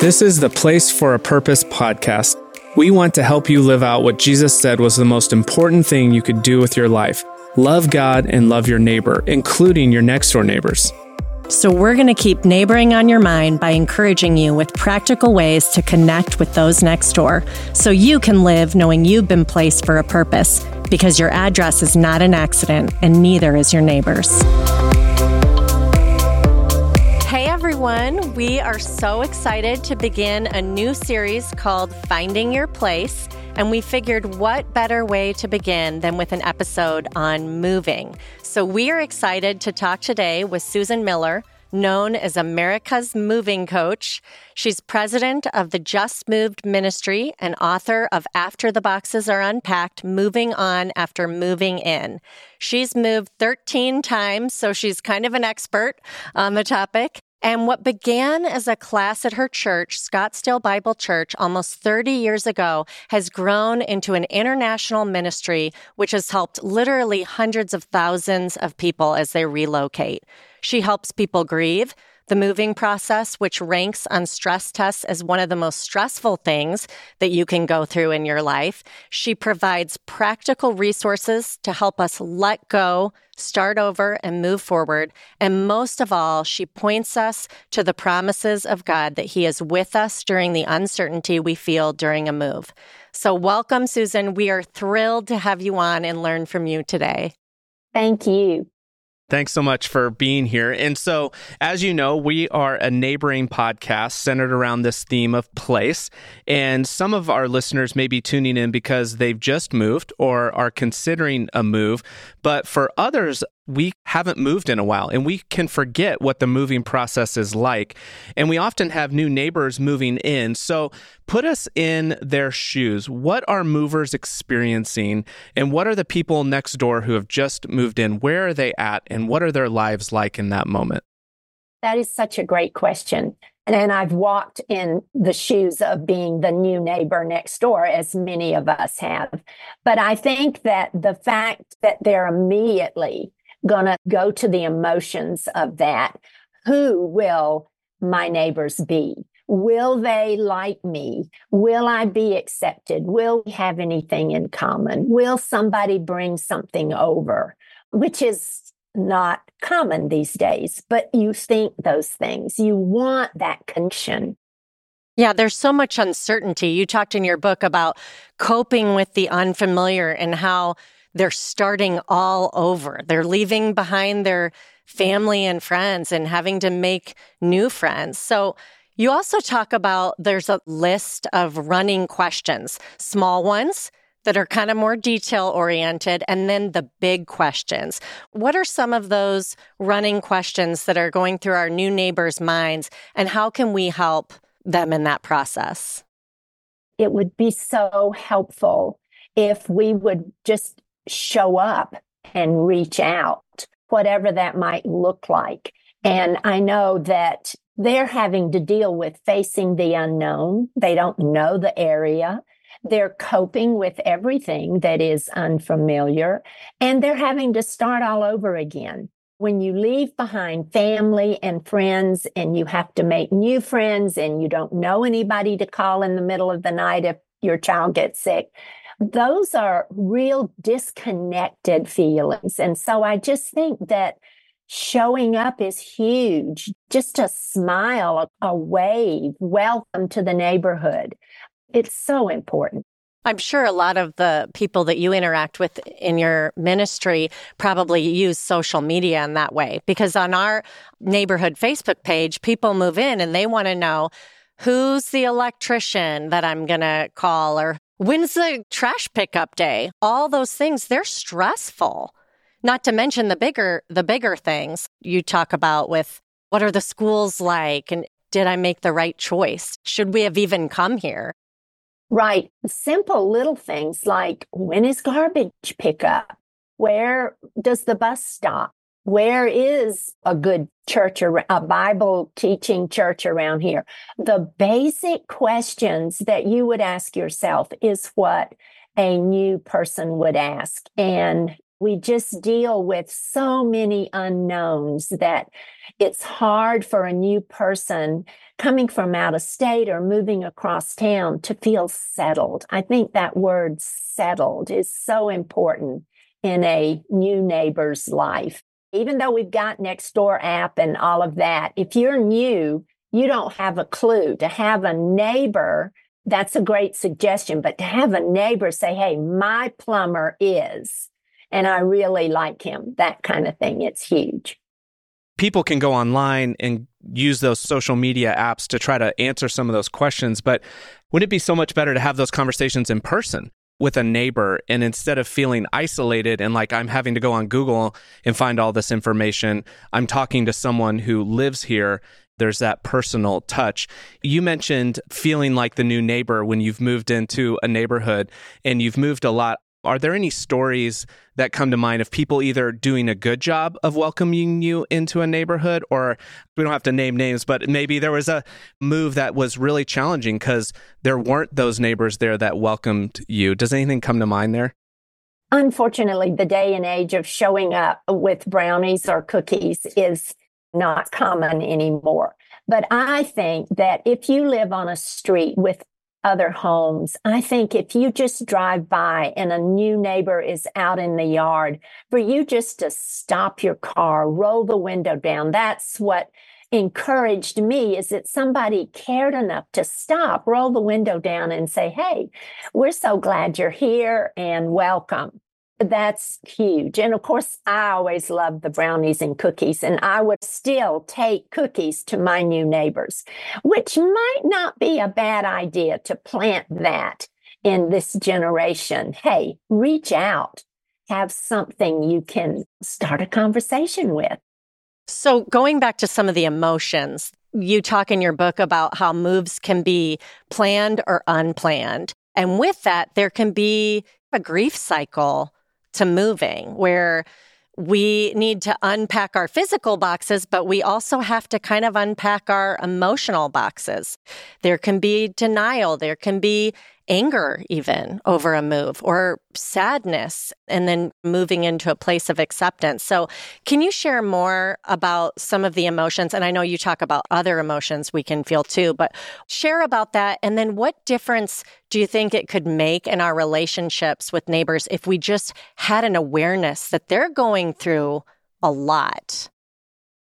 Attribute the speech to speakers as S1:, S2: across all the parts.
S1: This is the Place for a Purpose podcast. We want to help you live out what Jesus said was the most important thing you could do with your life love God and love your neighbor, including your next door neighbors.
S2: So, we're going to keep neighboring on your mind by encouraging you with practical ways to connect with those next door so you can live knowing you've been placed for a purpose because your address is not an accident and neither is your neighbor's everyone. We are so excited to begin a new series called Finding Your Place. And we figured what better way to begin than with an episode on moving. So we are excited to talk today with Susan Miller, known as America's Moving Coach. She's president of the Just Moved Ministry and author of After the Boxes Are Unpacked Moving On After Moving In. She's moved 13 times, so she's kind of an expert on the topic. And what began as a class at her church, Scottsdale Bible Church, almost 30 years ago, has grown into an international ministry which has helped literally hundreds of thousands of people as they relocate. She helps people grieve, the moving process, which ranks on stress tests as one of the most stressful things that you can go through in your life. She provides practical resources to help us let go, start over, and move forward. And most of all, she points us to the promises of God that He is with us during the uncertainty we feel during a move. So, welcome, Susan. We are thrilled to have you on and learn from you today.
S3: Thank you.
S1: Thanks so much for being here. And so, as you know, we are a neighboring podcast centered around this theme of place. And some of our listeners may be tuning in because they've just moved or are considering a move. But for others, we haven't moved in a while and we can forget what the moving process is like. And we often have new neighbors moving in. So put us in their shoes. What are movers experiencing? And what are the people next door who have just moved in? Where are they at? And what are their lives like in that moment?
S3: That is such a great question. And I've walked in the shoes of being the new neighbor next door, as many of us have. But I think that the fact that they're immediately going to go to the emotions of that. Who will my neighbors be? Will they like me? Will I be accepted? Will we have anything in common? Will somebody bring something over? Which is not common these days, but you think those things. You want that connection.
S2: Yeah, there's so much uncertainty. You talked in your book about coping with the unfamiliar and how they're starting all over. They're leaving behind their family and friends and having to make new friends. So you also talk about there's a list of running questions, small ones that are kind of more detail oriented, and then the big questions. What are some of those running questions that are going through our new neighbors' minds, and how can we help them in that process?
S3: It would be so helpful if we would just show up and reach out, whatever that might look like. And I know that they're having to deal with facing the unknown. They don't know the area. They're coping with everything that is unfamiliar and they're having to start all over again. When you leave behind family and friends and you have to make new friends and you don't know anybody to call in the middle of the night if your child gets sick, those are real disconnected feelings. And so I just think that showing up is huge. Just a smile, a wave, welcome to the neighborhood. It's so important.
S2: I'm sure a lot of the people that you interact with in your ministry probably use social media in that way because on our neighborhood Facebook page, people move in and they want to know who's the electrician that I'm going to call or When's the trash pickup day? All those things, they're stressful. Not to mention the bigger the bigger things you talk about with what are the schools like and did I make the right choice? Should we have even come here?
S3: Right. Simple little things like when is garbage pickup? Where does the bus stop? Where is a good church or a Bible teaching church around here? The basic questions that you would ask yourself is what a new person would ask. And We just deal with so many unknowns that it's hard for a new person coming from out of state or moving across town to feel settled. I think that word settled is so important in a new neighbor's life. Even though we've got Nextdoor app and all of that, if you're new, you don't have a clue. To have a neighbor, that's a great suggestion, but to have a neighbor say, Hey, my plumber is, and I really like him, that kind of thing, it's huge.
S1: People can go online and use those social media apps to try to answer some of those questions, but wouldn't it be so much better to have those conversations in person? With a neighbor and instead of feeling isolated and like I'm having to go on Google and find all this information, I'm talking to someone who lives here. There's that personal touch. You mentioned feeling like the new neighbor when you've moved into a neighborhood and you've moved a lot. Are there any stories that come to mind of people either doing a good job of welcoming you into a neighborhood, or we don't have to name names, but maybe there was a move that was really challenging because there weren't those neighbors there that welcomed you? Does anything come to mind there?
S3: Unfortunately, the day and age of showing up with brownies or cookies is not common anymore. But I think that if you live on a street with other homes. I think if you just drive by and a new neighbor is out in the yard, for you just to stop your car, roll the window down, that's what encouraged me is that somebody cared enough to stop, roll the window down and say, Hey, we're so glad you're here and welcome that's huge. And of course, I always loved the brownies and cookies, and I would still take cookies to my new neighbors, which might not be a bad idea to plant that in this generation. Hey, reach out, have something you can start a conversation with.
S2: So, going back to some of the emotions, you talk in your book about how moves can be planned or unplanned. And with that, there can be a grief cycle to moving where we need to unpack our physical boxes, but we also have to kind of unpack our emotional boxes. There can be denial. There can be anger even over a move or sadness and then moving into a place of acceptance. So, can you share more about some of the emotions? And I know you talk about other emotions we can feel too, but share about that. And then, what difference do you think it could make in our relationships with neighbors if we just had an awareness that they're going through a lot?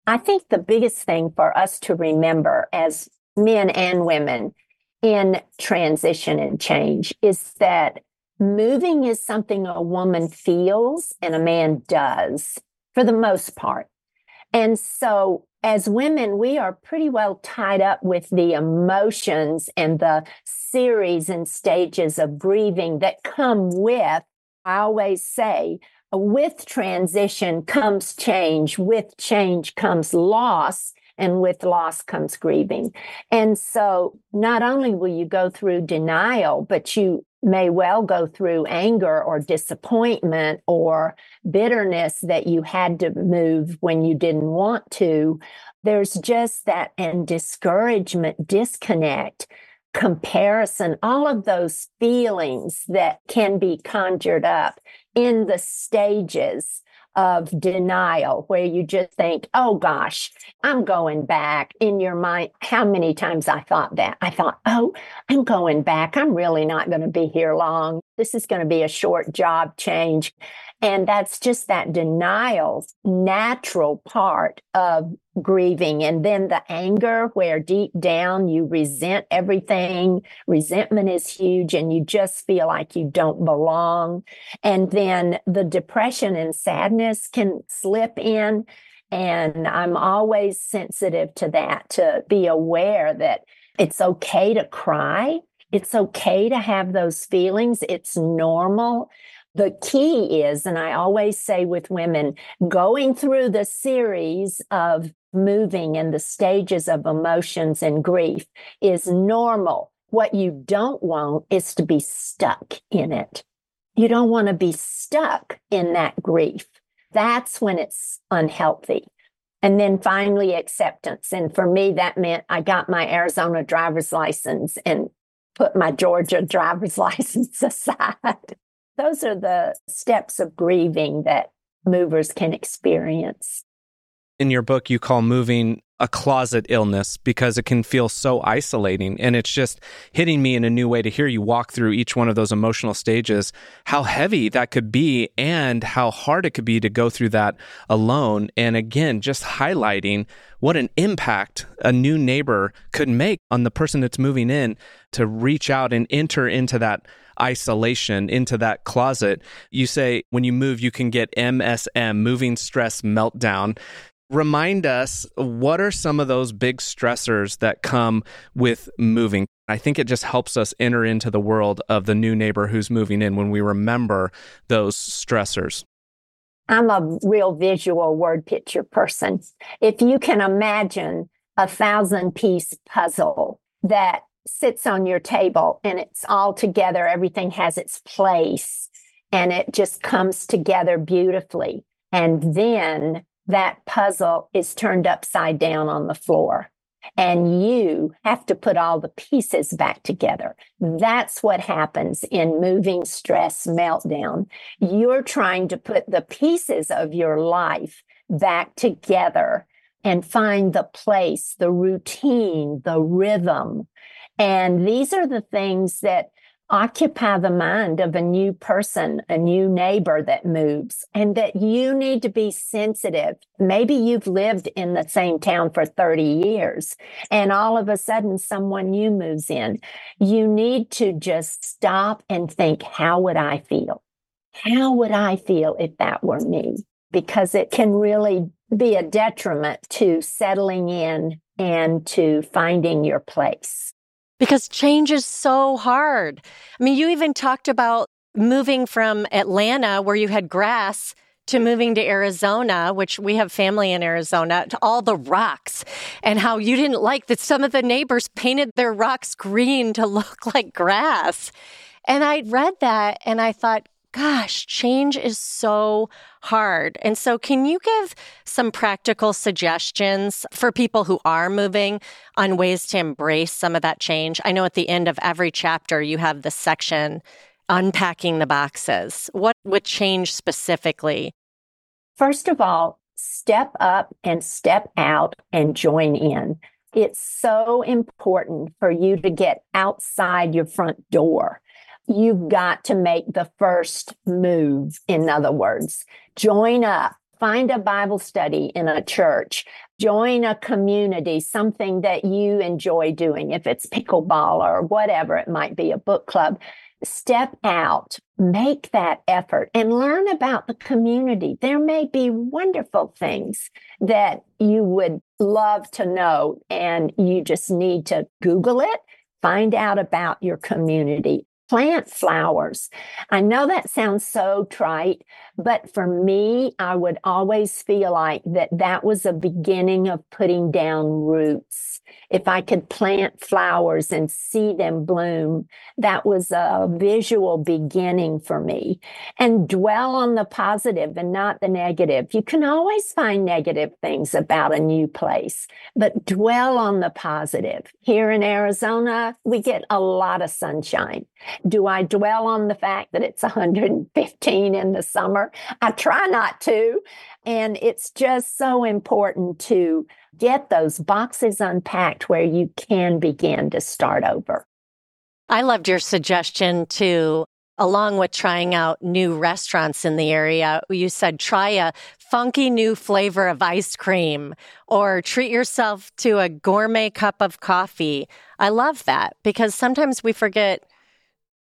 S3: I think the biggest thing for us to remember as men and women in transition and change is that moving is something a woman feels and a man does for the most part. And so as women, we are pretty well tied up with the emotions and the series and stages of grieving that come with, I always say, with transition comes change, with change comes loss, and with loss comes grieving. And so not only will you go through denial, but you may well go through anger or disappointment or bitterness that you had to move when you didn't want to. There's just that and discouragement, disconnect, comparison, all of those feelings that can be conjured up in the stages of denial where you just think, oh gosh, I'm going back in your mind. How many times I thought that? I thought, oh, I'm going back. I'm really not going to be here long. This is going to be a short job change. And that's just that denial, natural part of grieving. And then the anger, where deep down you resent everything. Resentment is huge and you just feel like you don't belong. And then the depression and sadness can slip in. And I'm always sensitive to that, to be aware that it's okay to cry. It's okay to have those feelings. It's normal. The key is, and I always say with women, going through the series of moving and the stages of emotions and grief is normal. What you don't want is to be stuck in it. You don't want to be stuck in that grief. That's when it's unhealthy. And then finally, acceptance. And for me, that meant I got my Arizona driver's license and put my Georgia driver's license aside those are the steps of grieving that movers can experience.
S1: In your book, you call moving a closet illness because it can feel so isolating. And it's just hitting me in a new way to hear you walk through each one of those emotional stages, how heavy that could be and how hard it could be to go through that alone. And again, just highlighting what an impact a new neighbor could make on the person that's moving in to reach out and enter into that isolation into that closet. You say when you move, you can get MSM, moving stress meltdown remind us what are some of those big stressors that come with moving? I think it just helps us enter into the world of the new neighbor who's moving in when we remember those stressors.
S3: I'm a real visual word picture person. If you can imagine a thousand piece puzzle that sits on your table and it's all together, everything has its place and it just comes together beautifully. And then that puzzle is turned upside down on the floor. And you have to put all the pieces back together. That's what happens in moving stress meltdown. You're trying to put the pieces of your life back together and find the place, the routine, the rhythm. And these are the things that occupy the mind of a new person, a new neighbor that moves, and that you need to be sensitive. Maybe you've lived in the same town for 30 years, and all of a sudden someone new moves in. You need to just stop and think, how would I feel? How would I feel if that were me? Because it can really be a detriment to settling in and to finding your place
S2: because change is so hard. I mean, you even talked about moving from Atlanta, where you had grass, to moving to Arizona, which we have family in Arizona, to all the rocks, and how you didn't like that some of the neighbors painted their rocks green to look like grass. And I read that and I thought, gosh, change is so hard. And so, can you give some practical suggestions for people who are moving on ways to embrace some of that change? I know at the end of every chapter, you have this section unpacking the boxes. What would change specifically?
S3: First of all, step up and step out and join in. It's so important for you to get outside your front door you've got to make the first move. In other words, join up, find a Bible study in a church, join a community, something that you enjoy doing. If it's pickleball or whatever, it might be a book club. Step out, make that effort and learn about the community. There may be wonderful things that you would love to know and you just need to Google it, find out about your community plant flowers. I know that sounds so trite, but for me, I would always feel like that that was a beginning of putting down roots. If I could plant flowers and see them bloom, that was a visual beginning for me. And dwell on the positive and not the negative. You can always find negative things about a new place, but dwell on the positive. Here in Arizona, we get a lot of sunshine. Do I dwell on the fact that it's 115 in the summer? I try not to. And it's just so important to get those boxes unpacked where you can begin to start over.
S2: I loved your suggestion to along with trying out new restaurants in the area, you said try a funky new flavor of ice cream or treat yourself to a gourmet cup of coffee. I love that because sometimes we forget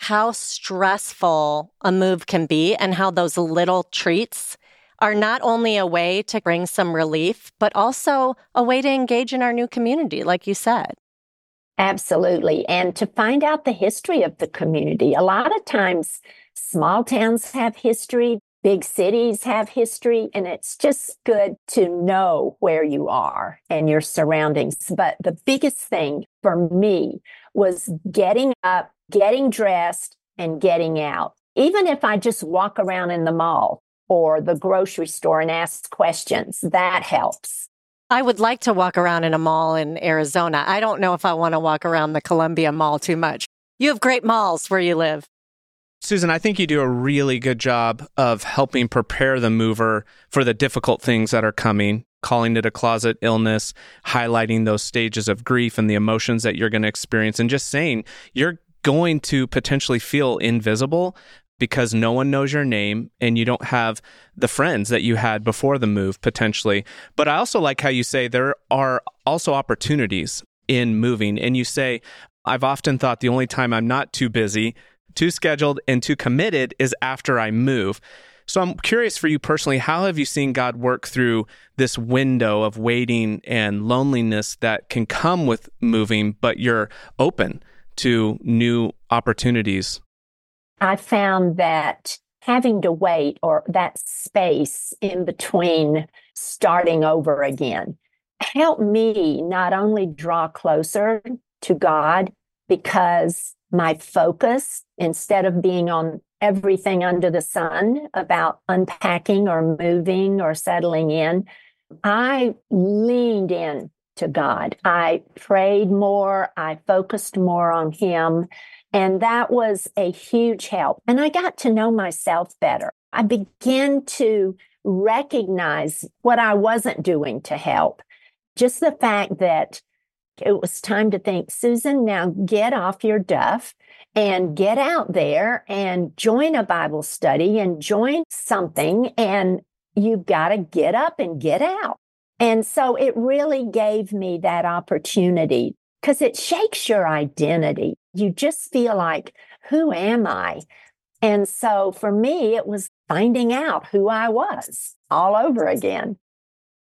S2: how stressful a move can be and how those little treats are not only a way to bring some relief, but also a way to engage in our new community, like you said.
S3: Absolutely. And to find out the history of the community. A lot of times, small towns have history, big cities have history, and it's just good to know where you are and your surroundings. But the biggest thing for me was getting up getting dressed and getting out. Even if I just walk around in the mall or the grocery store and ask questions, that helps.
S2: I would like to walk around in a mall in Arizona. I don't know if I want to walk around the Columbia Mall too much. You have great malls where you live.
S1: Susan, I think you do a really good job of helping prepare the mover for the difficult things that are coming, calling it a closet illness, highlighting those stages of grief and the emotions that you're going to experience, and just saying you're going to potentially feel invisible because no one knows your name and you don't have the friends that you had before the move potentially. But I also like how you say there are also opportunities in moving. And you say, I've often thought the only time I'm not too busy, too scheduled, and too committed is after I move. So I'm curious for you personally, how have you seen God work through this window of waiting and loneliness that can come with moving, but you're open to new opportunities?
S3: I found that having to wait or that space in between starting over again helped me not only draw closer to God because my focus, instead of being on everything under the sun about unpacking or moving or settling in, I leaned in to God. I prayed more, I focused more on Him. And that was a huge help. And I got to know myself better. I began to recognize what I wasn't doing to help. Just the fact that it was time to think, Susan, now get off your duff and get out there and join a Bible study and join something. And you've got to get up and get out. And so it really gave me that opportunity because it shakes your identity. You just feel like, who am I? And so for me, it was finding out who I was all over again.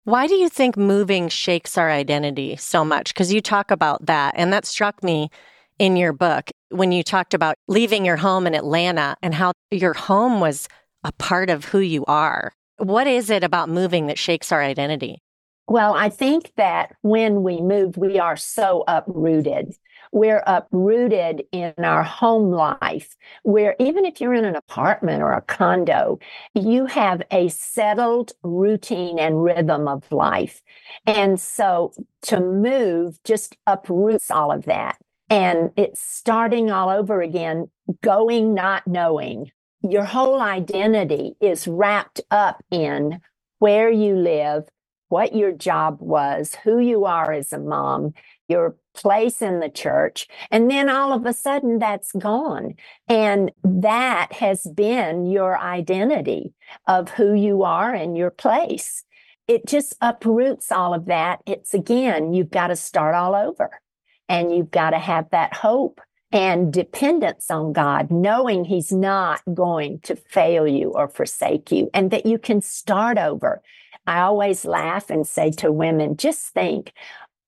S2: Why do you think moving shakes our identity so much? Because you talk about that, and that struck me in your book when you talked about leaving your home in Atlanta and how your home was a part of who you are. What is it about moving that shakes our identity?
S3: Well, I think that when we move, we are so uprooted. We're uprooted in our home life, where even if you're in an apartment or a condo, you have a settled routine and rhythm of life. And so to move just uproots all of that. And it's starting all over again, going, not knowing. Your whole identity is wrapped up in where you live, what your job was, who you are as a mom, your place in the church. And then all of a sudden that's gone. And that has been your identity of who you are and your place. It just uproots all of that. It's again, you've got to start all over and you've got to have that hope and dependence on God, knowing He's not going to fail you or forsake you, and that you can start over. I always laugh and say to women, just think,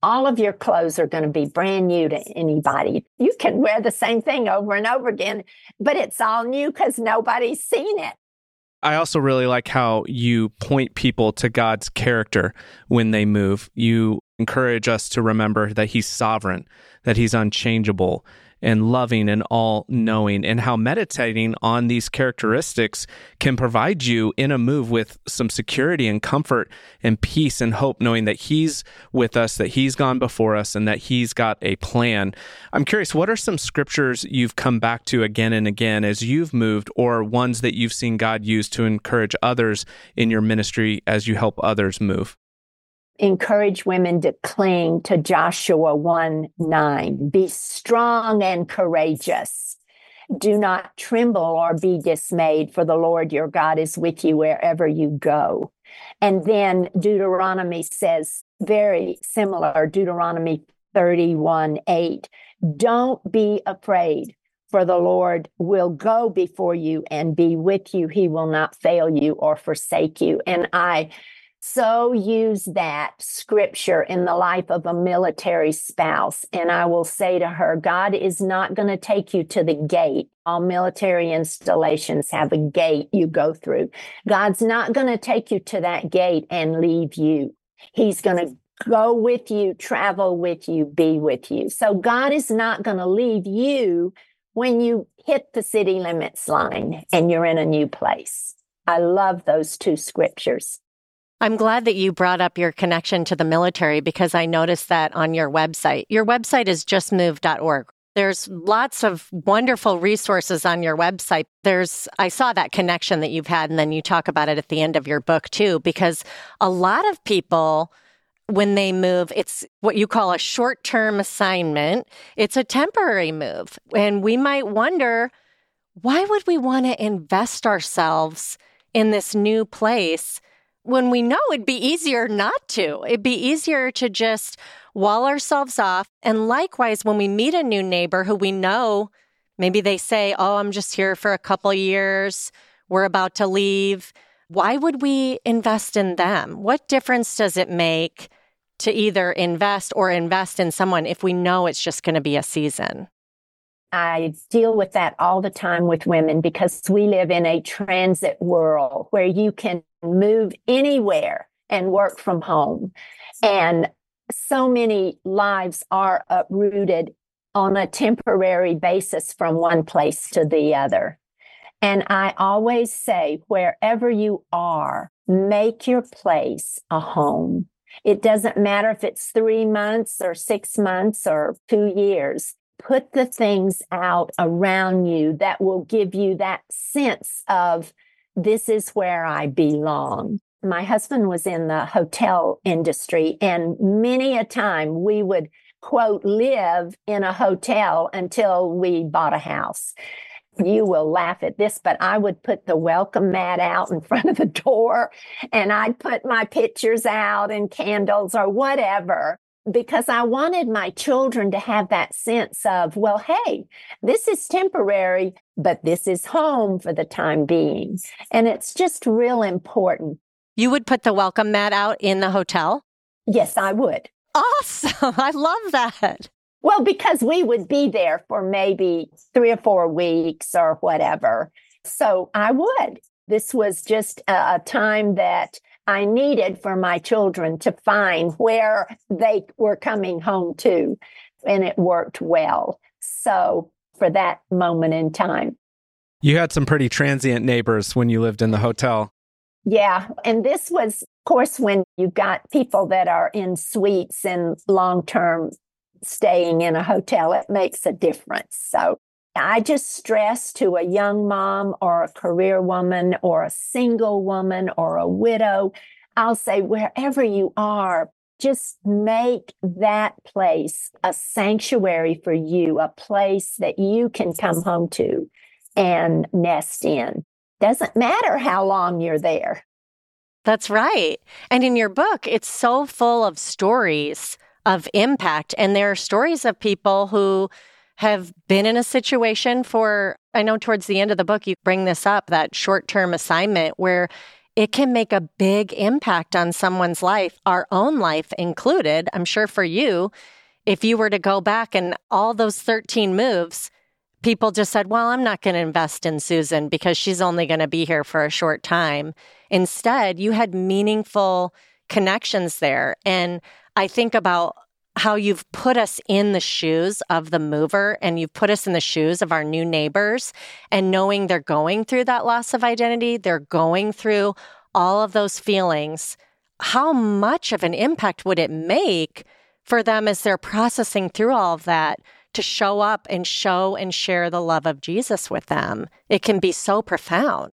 S3: all of your clothes are going to be brand new to anybody. You can wear the same thing over and over again, but it's all new because nobody's seen it.
S1: I also really like how you point people to God's character when they move. You encourage us to remember that He's sovereign, that He's unchangeable, and loving and all knowing, and how meditating on these characteristics can provide you in a move with some security and comfort and peace and hope, knowing that He's with us, that He's gone before us, and that He's got a plan. I'm curious, what are some scriptures you've come back to again and again as you've moved, or ones that you've seen God use to encourage others in your ministry as you help others move?
S3: Encourage women to cling to Joshua 1 9. Be strong and courageous. Do not tremble or be dismayed, for the Lord your God is with you wherever you go. And then Deuteronomy says, very similar, Deuteronomy 31 8. Don't be afraid, for the Lord will go before you and be with you. He will not fail you or forsake you. And I so use that scripture in the life of a military spouse. And I will say to her, God is not going to take you to the gate. All military installations have a gate you go through. God's not going to take you to that gate and leave you. He's going to go with you, travel with you, be with you. So God is not going to leave you when you hit the city limits line and you're in a new place. I love those two scriptures.
S2: I'm glad that you brought up your connection to the military because I noticed that on your website. Your website is justmoved.org. There's lots of wonderful resources on your website. There's, I saw that connection that you've had, and then you talk about it at the end of your book too, because a lot of people, when they move, it's what you call a short term assignment. It's a temporary move. And we might wonder, why would we want to invest ourselves in this new place when we know it'd be easier not to? It'd be easier to just wall ourselves off. And likewise, when we meet a new neighbor who we know, maybe they say, Oh, I'm just here for a couple years, we're about to leave. Why would we invest in them? What difference does it make to either invest or invest in someone if we know it's just going to be a season?
S3: I deal with that all the time with women because we live in a transit world where you can move anywhere and work from home. And so many lives are uprooted on a temporary basis from one place to the other. And I always say, wherever you are, make your place a home. It doesn't matter if it's three months or six months or two years. Put the things out around you that will give you that sense of this is where I belong my husband was in the hotel industry, and many a time we would quote live in a hotel until we bought a house. You will laugh at this, but I would put the welcome mat out in front of the door and I'd put my pictures out and candles or whatever because I wanted my children to have that sense of, well, hey, this is temporary, but this is home for the time being. And it's just real important
S2: you would put the welcome mat out in the hotel?
S3: Yes, I would.
S2: Awesome. I love that.
S3: Well, because we would be there for maybe three or four weeks or whatever. So I would. This was just a, a time that I needed for my children to find where they were coming home to. And it worked well. So for that moment in time.
S1: You had some pretty transient neighbors when you lived in the hotel.
S3: Yeah. And this was, of course, when you've got people that are in suites and long term staying in a hotel, it makes a difference. So I just stress to a young mom or a career woman or a single woman or a widow, I'll say, wherever you are, just make that place a sanctuary for you, a place that you can come home to and nest in. Doesn't matter how long you're there.
S2: That's right. And in your book, it's so full of stories of impact. And there are stories of people who have been in a situation for, I know towards the end of the book, you bring this up that short term assignment where it can make a big impact on someone's life, our own life included. I'm sure for you, if you were to go back and all those 13 moves, people just said, well, I'm not going to invest in Susan because she's only going to be here for a short time. Instead, you had meaningful connections there. And I think about how you've put us in the shoes of the mover and you've put us in the shoes of our new neighbors and knowing they're going through that loss of identity, they're going through all of those feelings. How much of an impact would it make for them as they're processing through all of that to show up and show and share the love of Jesus with them. It can be so profound.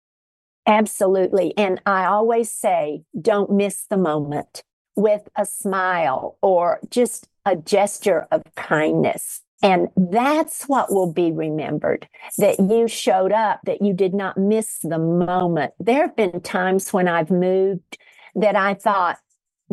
S3: Absolutely. And I always say, don't miss the moment with a smile or just a gesture of kindness. And that's what will be remembered that you showed up, that you did not miss the moment. There have been times when I've moved that I thought,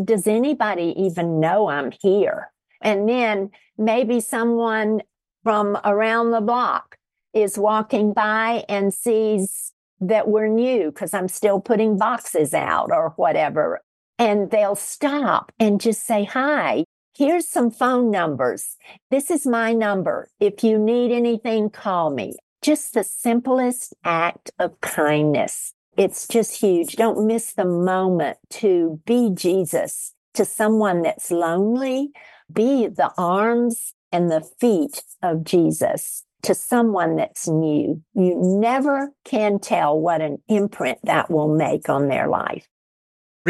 S3: does anybody even know I'm here? And then maybe someone from around the block is walking by and sees that we're new because I'm still putting boxes out or whatever. And they'll stop and just say, Hi, here's some phone numbers. This is my number. If you need anything, call me. Just the simplest act of kindness. It's just huge. Don't miss the moment to be Jesus to someone that's lonely be the arms and the feet of Jesus to someone that's new. You never can tell what an imprint that will make on their life.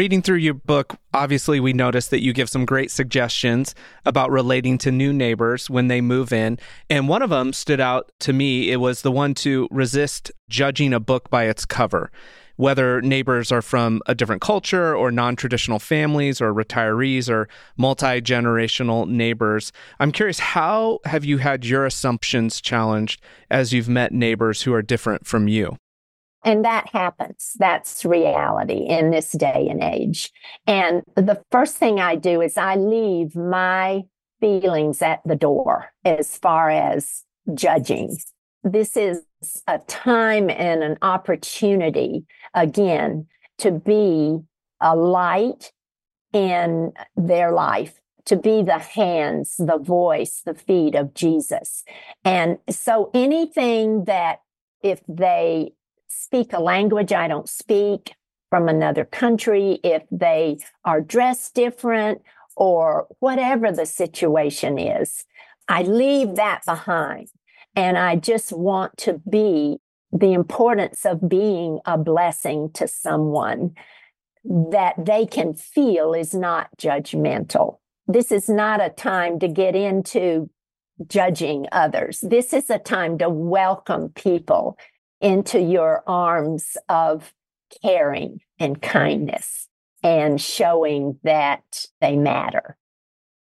S1: Reading through your book, obviously, we noticed that you give some great suggestions about relating to new neighbors when they move in. And one of them stood out to me. It was the one to resist judging a book by its cover, whether neighbors are from a different culture or non traditional families or retirees or multi generational neighbors. I'm curious, how have you had your assumptions challenged as you've met neighbors who are different from you?
S3: And that happens. That's reality in this day and age. And the first thing I do is I leave my feelings at the door as far as judging. This is a time and an opportunity, again, to be a light in their life, to be the hands, the voice, the feet of Jesus. And so anything that if they speak a language I don't speak from another country, if they are dressed different or whatever the situation is, I leave that behind. And I just want to be the importance of being a blessing to someone that they can feel is not judgmental. This is not a time to get into judging others. This is a time to welcome people into your arms of caring and kindness and showing that they matter.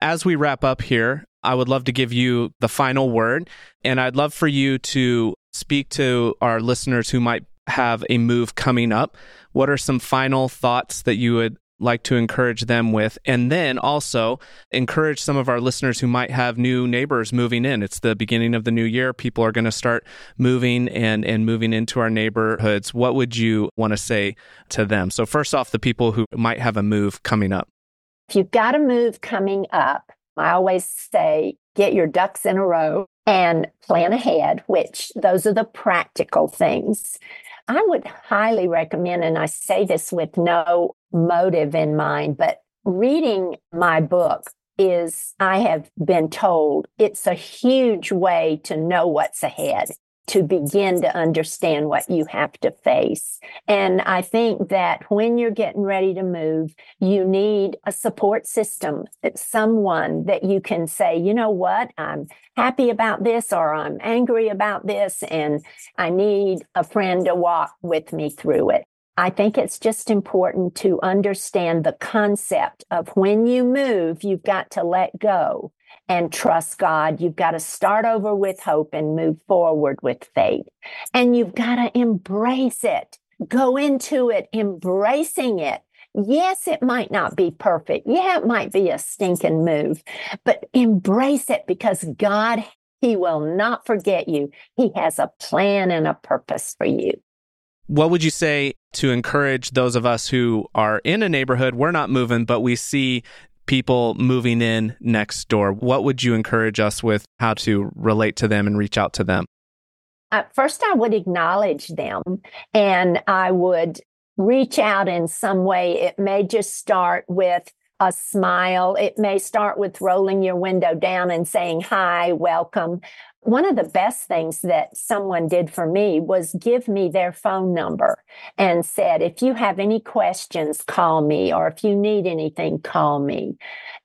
S1: As we wrap up here, I would love to give you the final word, and I'd love for you to speak to our listeners who might have a move coming up. What are some final thoughts that you would like to encourage them with. And then also encourage some of our listeners who might have new neighbors moving in. It's the beginning of the new year. People are going to start moving and, and moving into our neighborhoods. What would you want to say to them? So, first off, the people who might have a move coming up.
S3: If you've got a move coming up, I always say get your ducks in a row and plan ahead, which those are the practical things. I would highly recommend, and I say this with no motive in mind, but reading my book is, I have been told, it's a huge way to know what's ahead to begin to understand what you have to face. And I think that when you're getting ready to move, you need a support system, someone that you can say, you know what, I'm happy about this or I'm angry about this, and I need a friend to walk with me through it. I think it's just important to understand the concept of when you move, you've got to let go and trust God. You've got to start over with hope and move forward with faith. And you've got to embrace it. Go into it embracing it. Yes, it might not be perfect. Yeah, it might be a stinking move, but embrace it because God, He will not forget you. He has a plan and a purpose for you.
S1: What would you say to encourage those of us who are in a neighborhood? We're not moving, but we see people moving in next door, what would you encourage us with how to relate to them and reach out to them?
S3: Uh, first, I would acknowledge them and I would reach out in some way. It may just start with a smile. It may start with rolling your window down and saying, Hi, welcome. One of the best things that someone did for me was give me their phone number and said, if you have any questions, call me, or if you need anything, call me.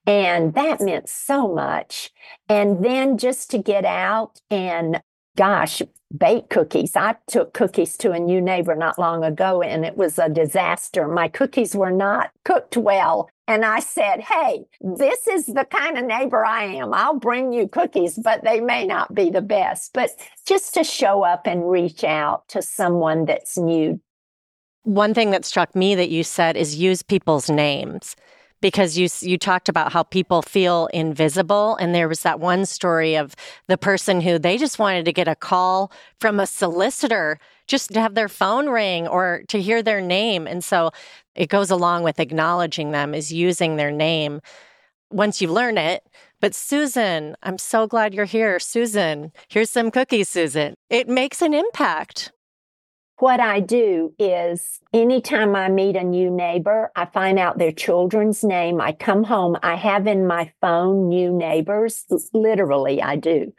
S3: And that meant so much. And then just to get out and gosh, bake cookies. I took cookies to a new neighbor not long ago and it was a disaster. My cookies were not cooked well. And I said, Hey, this is the kind of neighbor I am. I'll bring you cookies, but they may not be the best. But just to show up and reach out to someone that's new.
S2: One thing that struck me that you said is use people's names because you you talked about how people feel invisible and there was that one story of the person who they just wanted to get a call from a solicitor just to have their phone ring or to hear their name and so it goes along with acknowledging them is using their name once you learn it but Susan, I'm so glad you're here. Susan, here's some cookies, Susan. It makes an impact.
S3: What I do is anytime I meet a new neighbor, I find out their children's name. I come home, I have in my phone new neighbors. Literally, I do.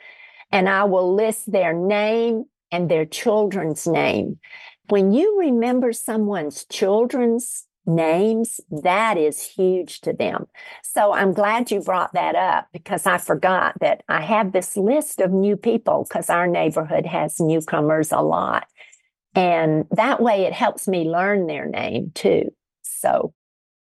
S3: And I will list their name and their children's name. When you remember someone's children's names, that is huge to them. So I'm glad you brought that up because I forgot that I have this list of new people because our neighborhood has newcomers a lot. And that way it helps me learn their name too. So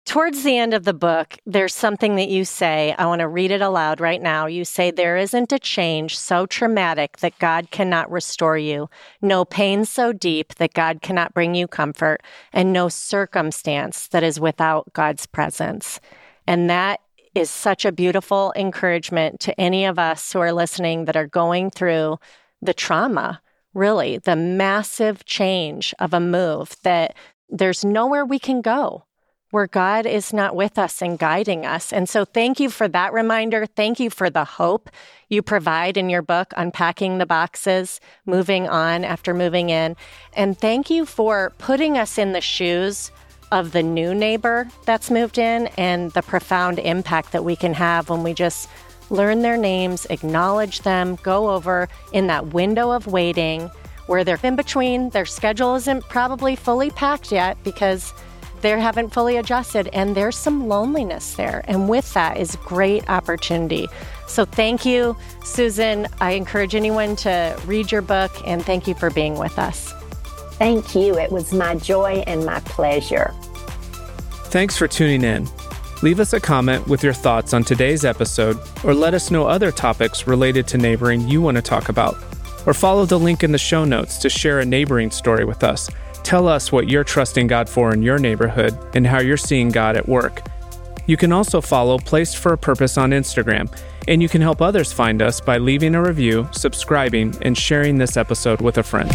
S2: Towards the end of the book, there's something that you say. I want to read it aloud right now. You say, There isn't a change so traumatic that God cannot restore you, no pain so deep that God cannot bring you comfort, and no circumstance that is without God's presence. And that is such a beautiful encouragement to any of us who are listening that are going through the trauma, really, the massive change of a move that there's nowhere we can go where God is not with us and guiding us. And so, thank you for that reminder. Thank you for the hope you provide in your book, Unpacking the Boxes, Moving On After Moving In. And thank you for putting us in the shoes of the new neighbor that's moved in and the profound impact that we can have when we just learn their names, acknowledge them, go over in that window of waiting where they're in between. Their schedule isn't probably fully packed yet because they haven't fully adjusted and there's some loneliness there. And with that is great opportunity. So thank you, Susan. I encourage anyone to read your book and thank you for being with us.
S3: Thank you. It was my joy and my pleasure.
S1: Thanks for tuning in. Leave us a comment with your thoughts on today's episode, or let us know other topics related to neighboring you want to talk about. Or follow the link in the show notes to share a neighboring story with us. Tell us what you're trusting God for in your neighborhood and how you're seeing God at work. You can also follow Placed for a Purpose on Instagram, and you can help others find us by leaving a review, subscribing, and sharing this episode with a friend.